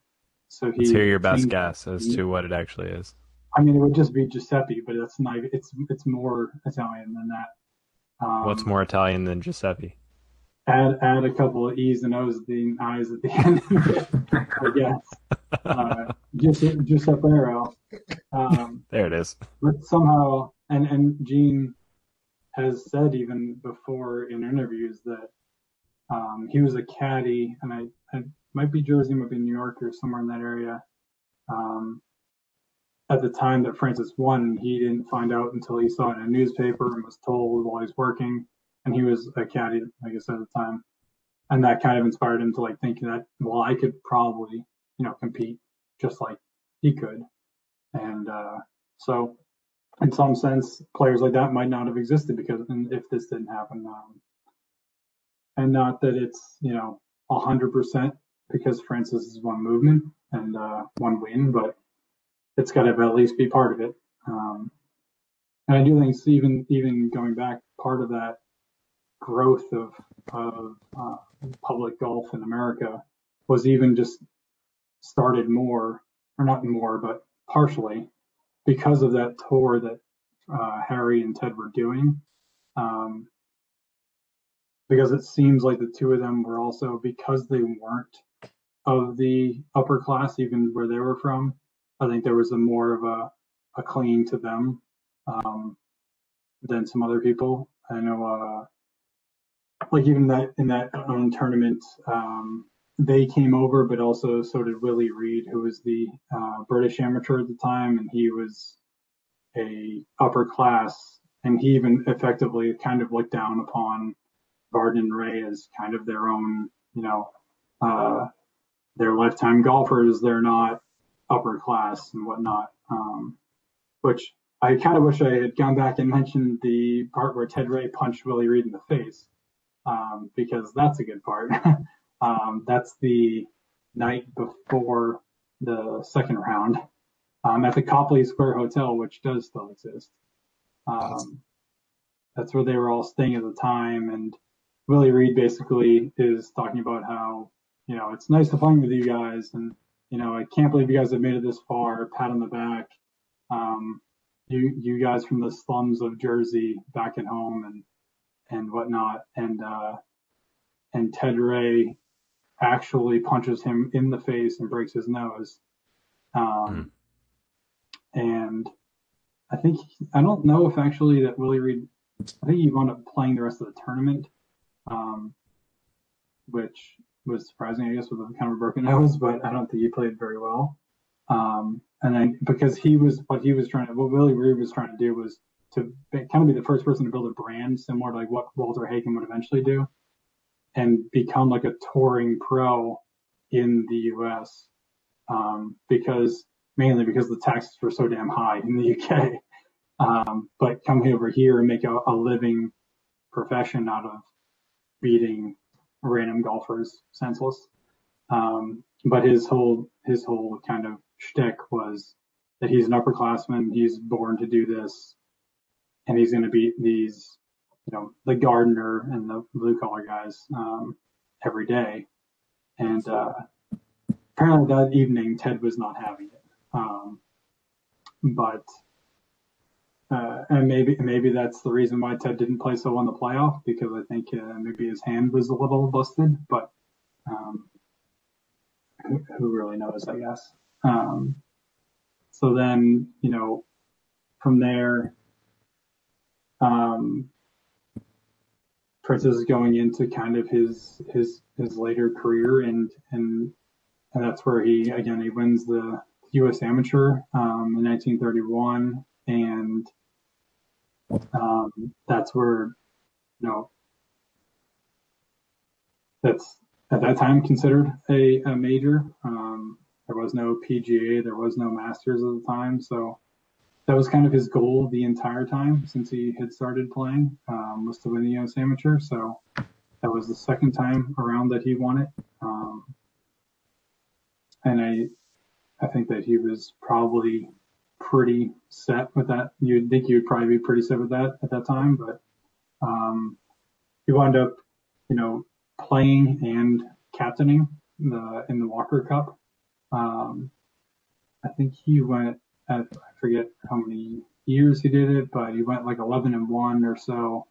So he Let's hear your best changed- guess as to what it actually is. I mean, it would just be Giuseppe, but it's not. It's it's more Italian than that. Um, What's more Italian than Giuseppe? Add add a couple of E's and O's, the I's at the end. I guess. Uh, Giuseppe, Giuseppero. Um, There it is. but somehow, and and Gene has said even before in interviews that um, he was a caddy, and I, I might be Jersey, might be New York or somewhere in that area. Um, at the time that Francis won, he didn't find out until he saw it in a newspaper and was told while he's working, and he was a caddy, I guess, at the time, and that kind of inspired him to like think that well, I could probably you know compete just like he could, and uh, so in some sense, players like that might not have existed because if this didn't happen. Um, and not that it's you know hundred percent because Francis is one movement and uh, one win, but it's got to at least be part of it. Um, and I do think even even going back, part of that growth of of uh, public golf in America was even just started more, or not more, but partially because of that tour that uh, Harry and Ted were doing. Um, because it seems like the two of them were also because they weren't of the upper class, even where they were from. I think there was a more of a, a clinging to them um, than some other people. I know, uh, like even that in that own tournament, um, they came over, but also so did Willie Reed, who was the uh, British amateur at the time, and he was a upper class, and he even effectively kind of looked down upon Vardon and Ray as kind of their own, you know, uh, lifetime golfers. They're not upper class and whatnot. Um, which I kind of wish I had gone back and mentioned the part where Ted Ray punched Willie Reed in the face. um, because that's a good part. um, that's the night before the second round um, at the Copley Square Hotel, which does still exist. Um, that's where they were all staying at the time. And Willie Reed basically is talking about how, you know, it's nice to playing with you guys. And, you know, I can't believe you guys have made it this far. Pat on the back. Um, you, you guys from the slums of Jersey back at home and, and whatnot. And, uh, and Ted Ray actually punches him in the face and breaks his nose. Um, mm. And I think I don't know if actually that Willie Reed. I think he wound up playing the rest of the tournament, um, which was surprising, I guess, with a kind of a broken nose. But I don't think he played very well. Um, and then because he was what he was trying to, what Willie Reed was trying to do was to kind of be the first person to build a brand similar to like what Walter Hagen would eventually do and become like a touring pro in the US um, because mainly because the taxes were so damn high in the UK. Um, but coming over here and make a, a, living profession out of beating random golfers senseless. Um, but his whole his whole kind of shtick was that he's an upperclassman. He's born to do this, and he's going to beat these you know the gardener and the blue collar guys um, every day. And uh, apparently that evening Ted was not having it. Um, but uh, and maybe maybe that's the reason why Ted didn't play so well in the playoff because I think uh, maybe his hand was a little busted. But um, who, who, really knows? I guess. Um, so then you know from there um, Is going into kind of his his his later career, and and and that's where he again he wins the U.S. Amateur um, in 1931, and um, that's where you know that's at that time considered a, a major. Um, there was no PGA, there was no Masters at the time, so that was kind of his goal the entire time since he had started playing um, was to win the U.S. Amateur. So that was the second time around that he won it, um, and I I think that he was probably pretty set with that. You'd think he would probably be pretty set with that at that time, but um, he wound up, you know, playing and captaining the in the Walker Cup. Um, I think he went I forget how many years he did it, but he went like 11 and one or so.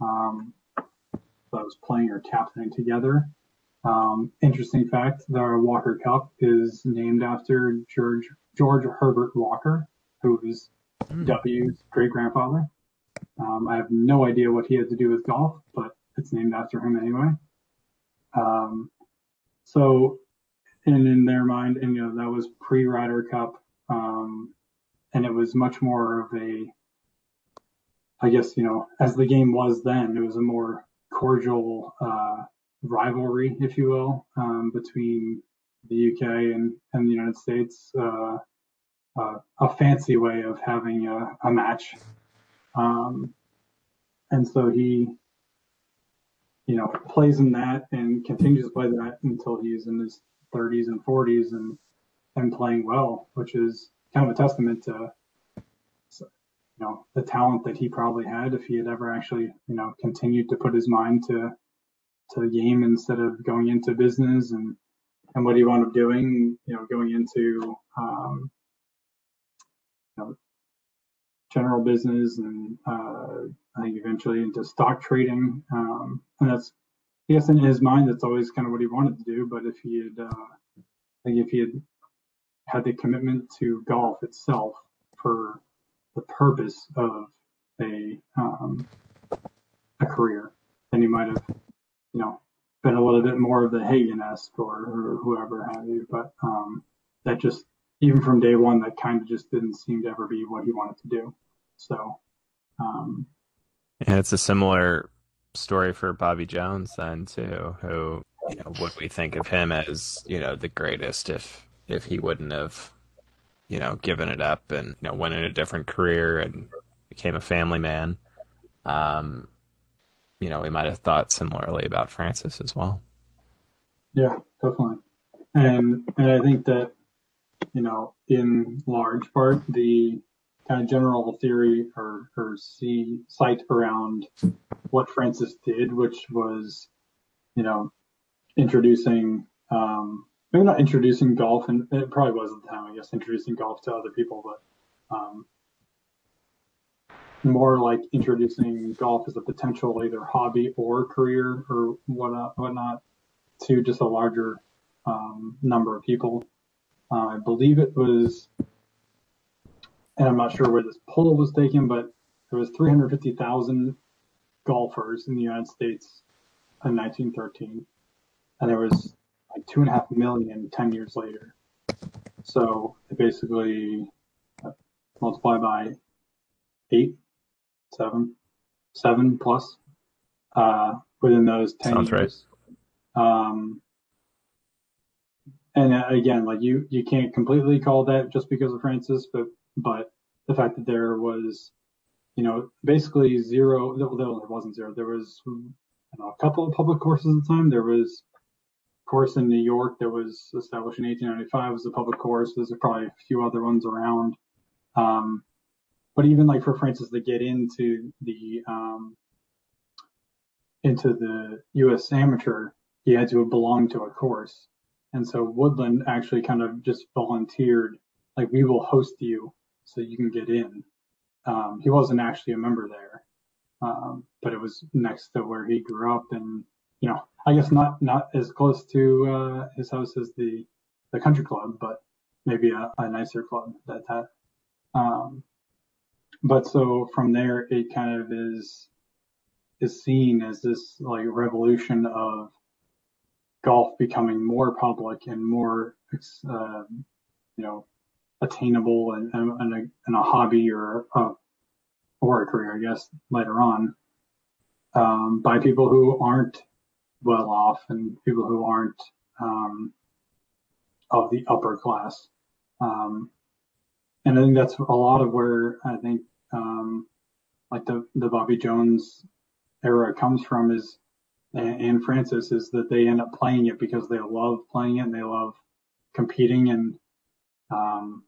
Um, that was playing or captaining together. Um, interesting fact: the Walker Cup is named after George George Herbert Walker, who is mm. W's great grandfather. Um, I have no idea what he had to do with golf, but it's named after him anyway. Um, so, and in their mind, and you know that was pre Ryder Cup. Um, and it was much more of a I guess you know as the game was then, it was a more cordial uh, rivalry, if you will, um, between the UK and, and the United States. Uh, uh, a fancy way of having a, a match, um, and so he, you know, plays in that and continues to play that until he's in his 30s and 40s and and playing well, which is kind of a testament to you know the talent that he probably had if he had ever actually you know continued to put his mind to to the game instead of going into business and and what he wound up doing you know going into um, you know general business and uh, I think eventually into stock trading. Um, and that's I guess in his mind that's always kind of what he wanted to do. But if he had uh, I think if he had had the commitment to golf itself for the purpose of a um, a career, then you might have, you know, been a little bit more of the Hagen-esque or, or whoever have you. But um, that just, even from day one, that kind of just didn't seem to ever be what he wanted to do. So, um, yeah, it's a similar story for Bobby Jones then too. Who, you know, would we think of him as, you know, the greatest if if he wouldn't have, you know, given it up and you know went in a different career and became a family man. Um, you know we might have thought similarly about Francis as well. Yeah, definitely. And and I think that you know, in large part, the kind of general theory or or see sight around what Francis did, which was, you know, introducing um, maybe not introducing golf, and it probably was at the time, I guess, introducing golf to other people, but um, more like introducing golf as a potential either hobby or career or whatnot, whatnot to just a larger um, number of people. Uh, I believe it was, and I'm not sure where this poll was taken, but there was 350,000 golfers in the United States in 1913, and there was like two and a half million 10 years later. So it basically uh, multiply by eight, seven, seven plus uh, within those 10 Sounds years. Right. Um, and uh, again, like you, you can't completely call that just because of Francis, but but the fact that there was, you know, basically zero. well, There wasn't zero. There was you know, a couple of public courses at the time. There was course in New York that was established in 1895 was a public course. There's probably a few other ones around. Um, but even like for Francis to get into the um, into the U.S. amateur, he had to belong to a course. And so Woodland actually kind of just volunteered, like, we will host you so you can get in. Um, he wasn't actually a member there, um, but it was next to where he grew up. And, you know, I guess not, not as close to uh, his house as the, the country club, but maybe a, a nicer club that that. Um, but so from there, it kind of is is seen as this like revolution of golf becoming more public and more, uh, you know, attainable and, and, a, and a hobby or a, or a career, I guess, later on, um, by people who aren't well off and people who aren't um, of the upper class. Um, and I think that's a lot of where I think um, like the the Bobby Jones era comes from is and Francis is that they end up playing it because they love playing it and they love competing and um,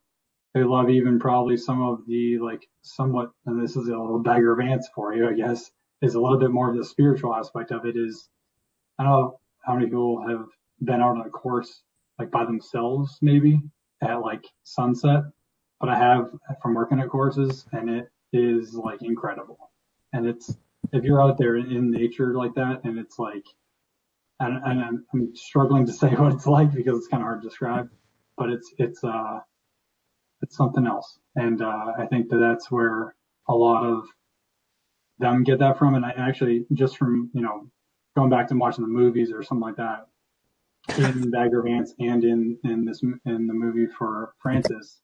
they love even probably some of the like somewhat and this is a little Bagger Vance for you I guess is a little bit more of the spiritual aspect of it is I don't know how many people have been out on a course like by themselves maybe at like sunset but I have from working at courses and it is like incredible. And it's if you're out there in nature like that, and it's like, and, and I'm, I'm, struggling to say what it's like because it's kind of hard to describe, but it's it's uh it's something else, and uh, I think that that's where a lot of them get that from, and I actually just from you know going back to watching the movies or something like that in Bagger Vance and in in this in the movie for Francis,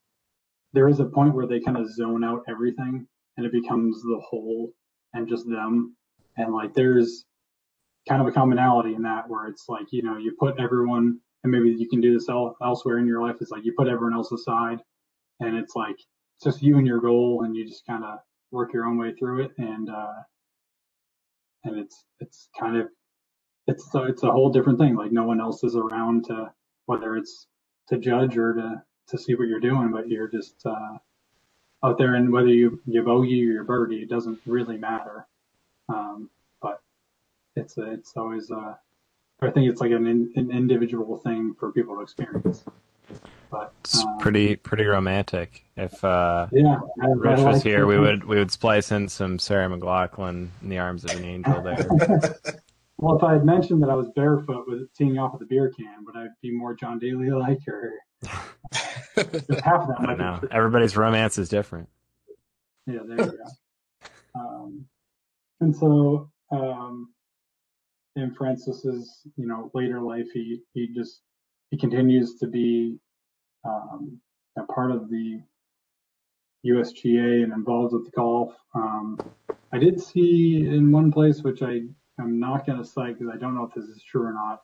there is a point where they kind of zone out everything and it becomes the whole and just them. And like there's kind of a commonality in that where it's like, you know, you put everyone, and maybe you can do this el- elsewhere in your life. It's like you put everyone else aside and it's like, it's just you and your goal and you just kind of work your own way through it. And, uh, and it's, it's kind of, it's, so it's a whole different thing. Like no one else is around to, whether it's to judge or to, to see what you're doing, but you're just, uh, out there, and whether you you bogey or you birdie, it doesn't really matter. Um, but it's it's always uh, I think it's like an, an individual thing for people to experience. But it's um, pretty pretty romantic. If uh, yeah, I, Rich I like was here, we would we would splice in some Sarah McLachlan in the arms of an angel there. well, if I had mentioned that I was barefoot with teeing off with a beer can, would I be more John Daly like or? half of that. I don't know. Everybody's romance is different. Yeah, there you go. Um, and so, um, in Francis's, you know, later life, he he just he continues to be um, a part of the USGA and involved with the golf. Um, I did see in one place, which I am not going to cite because I don't know if this is true or not,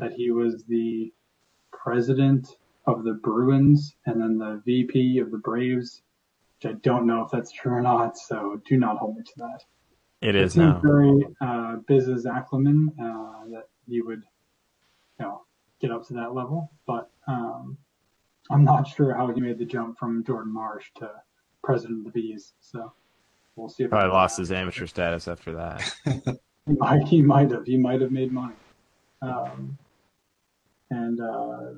that he was the president of the Bruins and then the VP of the Braves, which I don't know if that's true or not. So do not hold me to that. It it is seems now. very uh, business acumen uh, that you would, you know, get up to that level. But um, I'm not sure how he made the jump from Jordan Marsh to president of the Bees. So we'll see if Probably lost his amateur status after that. He might, have. He might have made money. Um, and uh,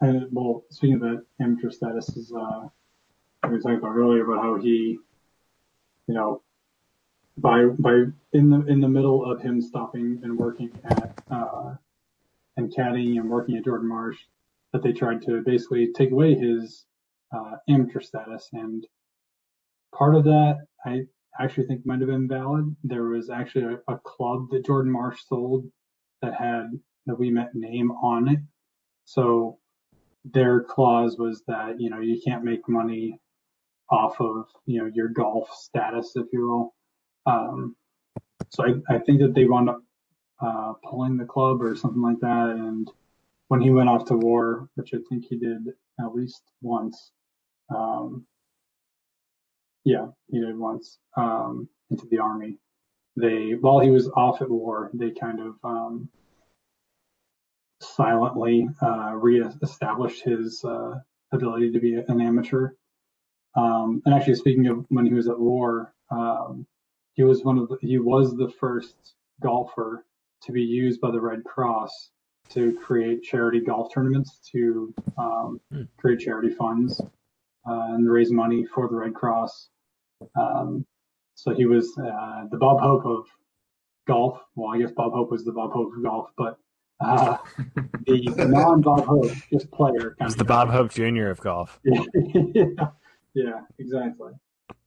and well, speaking of that amateur status, is uh, we talking about earlier about how he, you know, by by in the in the middle of him stopping and working at uh, and caddying and working at Jordan Marsh, that they tried to basically take away his uh, amateur status. And part of that, I actually think might have been valid. There was actually a, a club that Jordan Marsh sold that had the Ouimet name on it. So their clause was that, you know, you can't make money off of, you know, your golf status, if you will. Um, so I, I think that they wound up uh, pulling the club or something like that. And when he went off to war, which I think he did at least once, um, yeah, he did once um, into the army. They, while he was off at war, they kind of um, silently uh, re-established his uh, ability to be an amateur. Um, and actually, speaking of when he was at war, um, he was one of the, he was the first golfer to be used by the Red Cross to create charity golf tournaments to um, Hmm. create charity funds uh, and raise money for the Red Cross. Um, so he was uh, the Bob Hope of golf. Well, I guess Bob Hope was the Bob Hope of golf, but uh, the non-Bob Hope, just player. kind He's of the guy. Bob Hope Jr. of golf. yeah, yeah, exactly.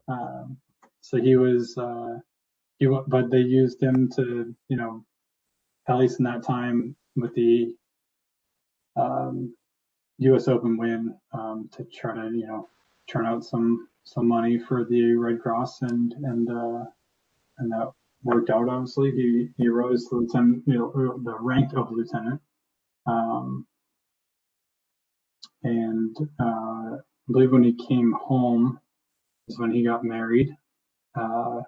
Um, so he was, uh, he, wa- but they used him to, you know, at least in that time with the um, U.S. Open win, um, to try to, you know, turn out some some money for the Red Cross, and and uh, and that worked out. Obviously, he he rose to lieutenant, you know, the rank of lieutenant. Um, and uh, I believe when he came home is when he got married. Uh,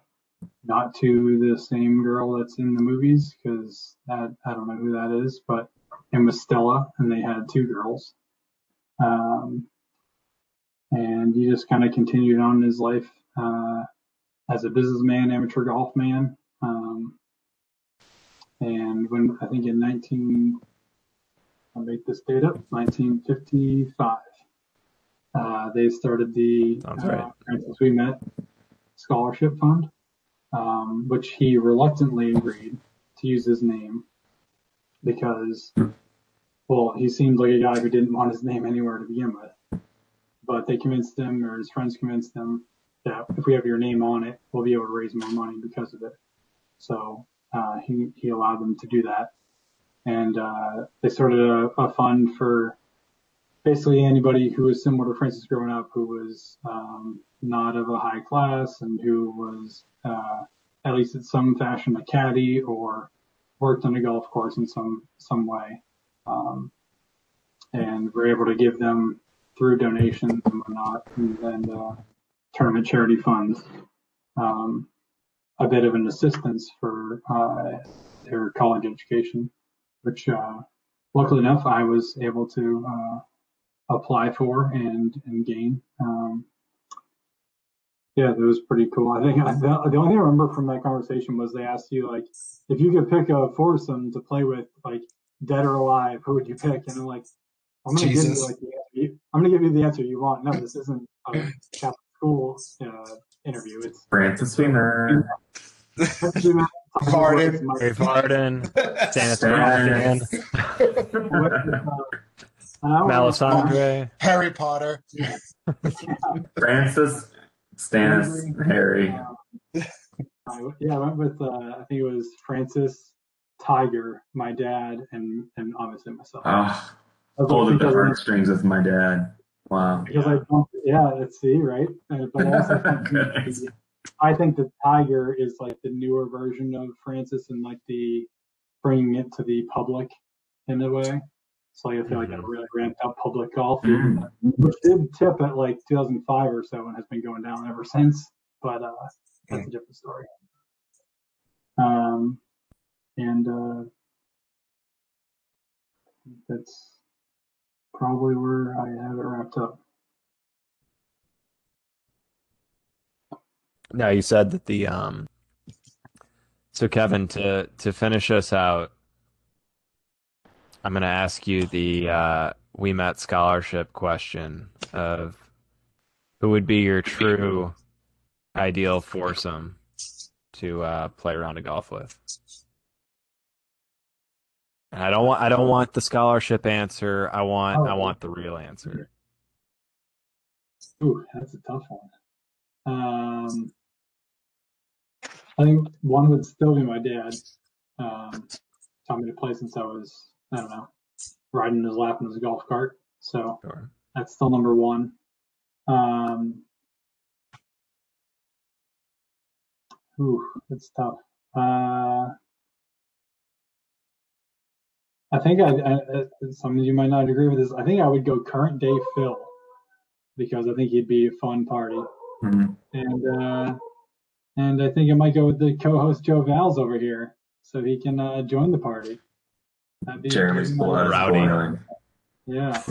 not to the same girl that's in the movies because that I don't know who that is, but it was Stella, and they had two girls. Um, and he just kind of continued on in his life uh, as a businessman, amateur golf man. Um, and when I think in 19, I'll make this date up, 1955, uh, they started the Sounds uh, right. Francis Ouimet Scholarship Fund, um, which he reluctantly agreed to use his name because, well, he seemed like a guy who didn't want his name anywhere to begin with. But they convinced him, or his friends convinced him, that if we have your name on it, we'll be able to raise more money because of it. So uh, he he allowed them to do that, and uh, they started a, a fund for basically anybody who was similar to Francis growing up, who was um, not of a high class and who was uh, at least in some fashion a caddy or worked on a golf course in some some way, um, and we're able to give them through donations and whatnot, and, and uh, tournament charity funds. Um, a bit of an assistance for uh, their college education, which uh, luckily enough I was able to uh, apply for and and gain. Um, yeah, that was pretty cool. I think the, the only thing I remember from that conversation was they asked you like if you could pick a foursome to play with, like dead or alive, who would you pick? And I'm like, I'm gonna give you Jesus. like the answer you, I'm gonna give you the answer you want. No, this isn't a Catholic school uh, interview. It's Francis Beamer. Pardon. Dave Harden, Stannis Stannis. Harry Potter. Francis, Stannis, Harry. I, yeah, I went with uh, I think it was Francis, Tiger, my dad, and and obviously myself. Oh, I at the because, heartstrings with my dad. Wow. because I don't, yeah, let's see, right? But I also think. I think the Tiger is like the newer version of Francis and like the bringing it to the public in a way. So like, I feel like a really ramped up public golf, Mm. which did tip at like 2005 or so and has been going down ever since. But uh, that's a different story. Um, and uh, that's probably where I have it wrapped up. Now you said that the um. So Kevin, to to finish us out, I'm going to ask you the uh, Ouimet scholarship question of who would be your true ideal foursome to uh, play around a golf with. And I don't want I don't want the scholarship answer. I want I Oh. want the real answer. Ooh, that's a tough one. Um, I think one would still be my dad. Um, taught me to play since I was, I don't know, riding his lap in his golf cart. So Sure. that's still number one. Um, ooh, that's tough. Uh, I think I, I, I some of you might not agree with this. I think I would go current day Phil because I think he'd be a fun party, Mhm. and uh, and I think I might go with the co-host Joe Val's over here so he can uh, join the party. That'd be Jeremy's that'd be my- blood is Rowdy. boiling. Yeah,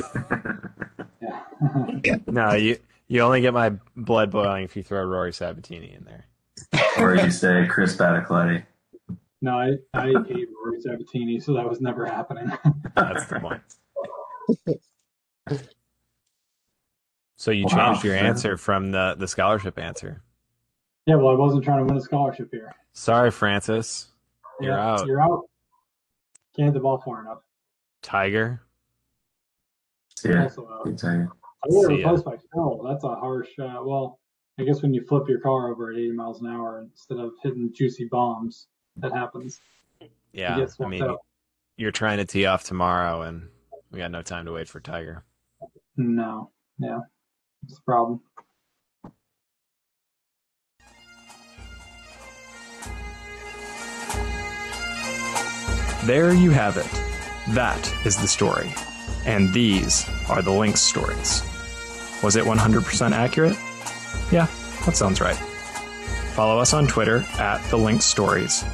yeah. No, you you only get my blood boiling if you throw Rory Sabatini in there. or you say Chris Battacletti. No, I I hate Rory Sabatini, so that was never happening. That's the point. So you Wow. changed your answer from the the scholarship answer. yeah, well, I wasn't trying to win a scholarship here. Sorry, Francis. You're Yeah, out. You're out. Can't hit the ball far enough. Tiger. Yeah, Also out. I'd say. I get See ya. replaced by Phil. That's a harsh. Uh, well, I guess when you flip your car over at 80 miles an hour instead of hitting juicy bombs, that happens. Yeah, I mean, out. you're trying to tee off tomorrow, and we got no time to wait for Tiger. No, yeah, it's the problem. There you have it. That is the story. And these are the Lynx stories. Was it 100% accurate? Yeah, that sounds right. Follow us on Twitter at The Lynx Stories.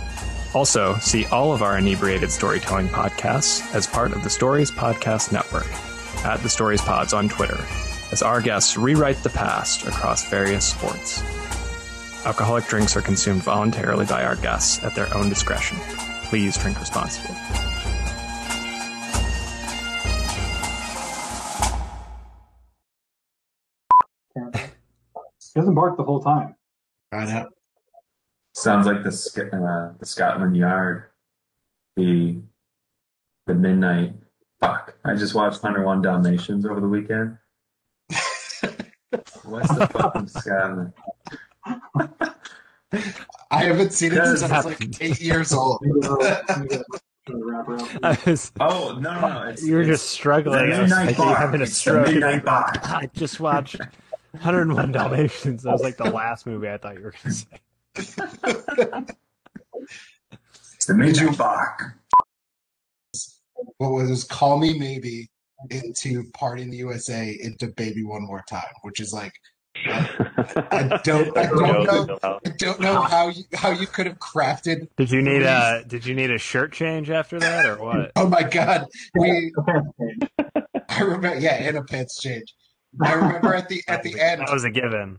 Also, see all of our inebriated storytelling podcasts as part of the Stories Podcast Network at The Stories Pods on Twitter, as our guests rewrite the past across various sports. Alcoholic drinks are consumed voluntarily by our guests at their own discretion. Please drink responsibly. He doesn't bark the whole time. I know. Sounds like the uh, the Scotland Yard, the the midnight. Fuck! I just watched 101 Dalmatians over the weekend. What's the fucking Scotland? I haven't seen it since I was Yes. like eight years old. Maybe we'll- maybe we'll try to wrap her up. I was, Oh no no no! It's, you're it's just struggling. the I was midnight thinking bar. having a It's the stroke. midnight bar. I just watched 101 Dalmatians. That was like the last movie I thought you were going to say. It's the midnight bar. What was this? Call Me Maybe into Party in the USA into Baby One More Time, which is like I don't I don't know I don't know how you how you could have crafted. Did you need a Did you need a shirt change after that, or what? Oh my God, we I remember yeah, and a pants change. I remember at the at the end. That was a given.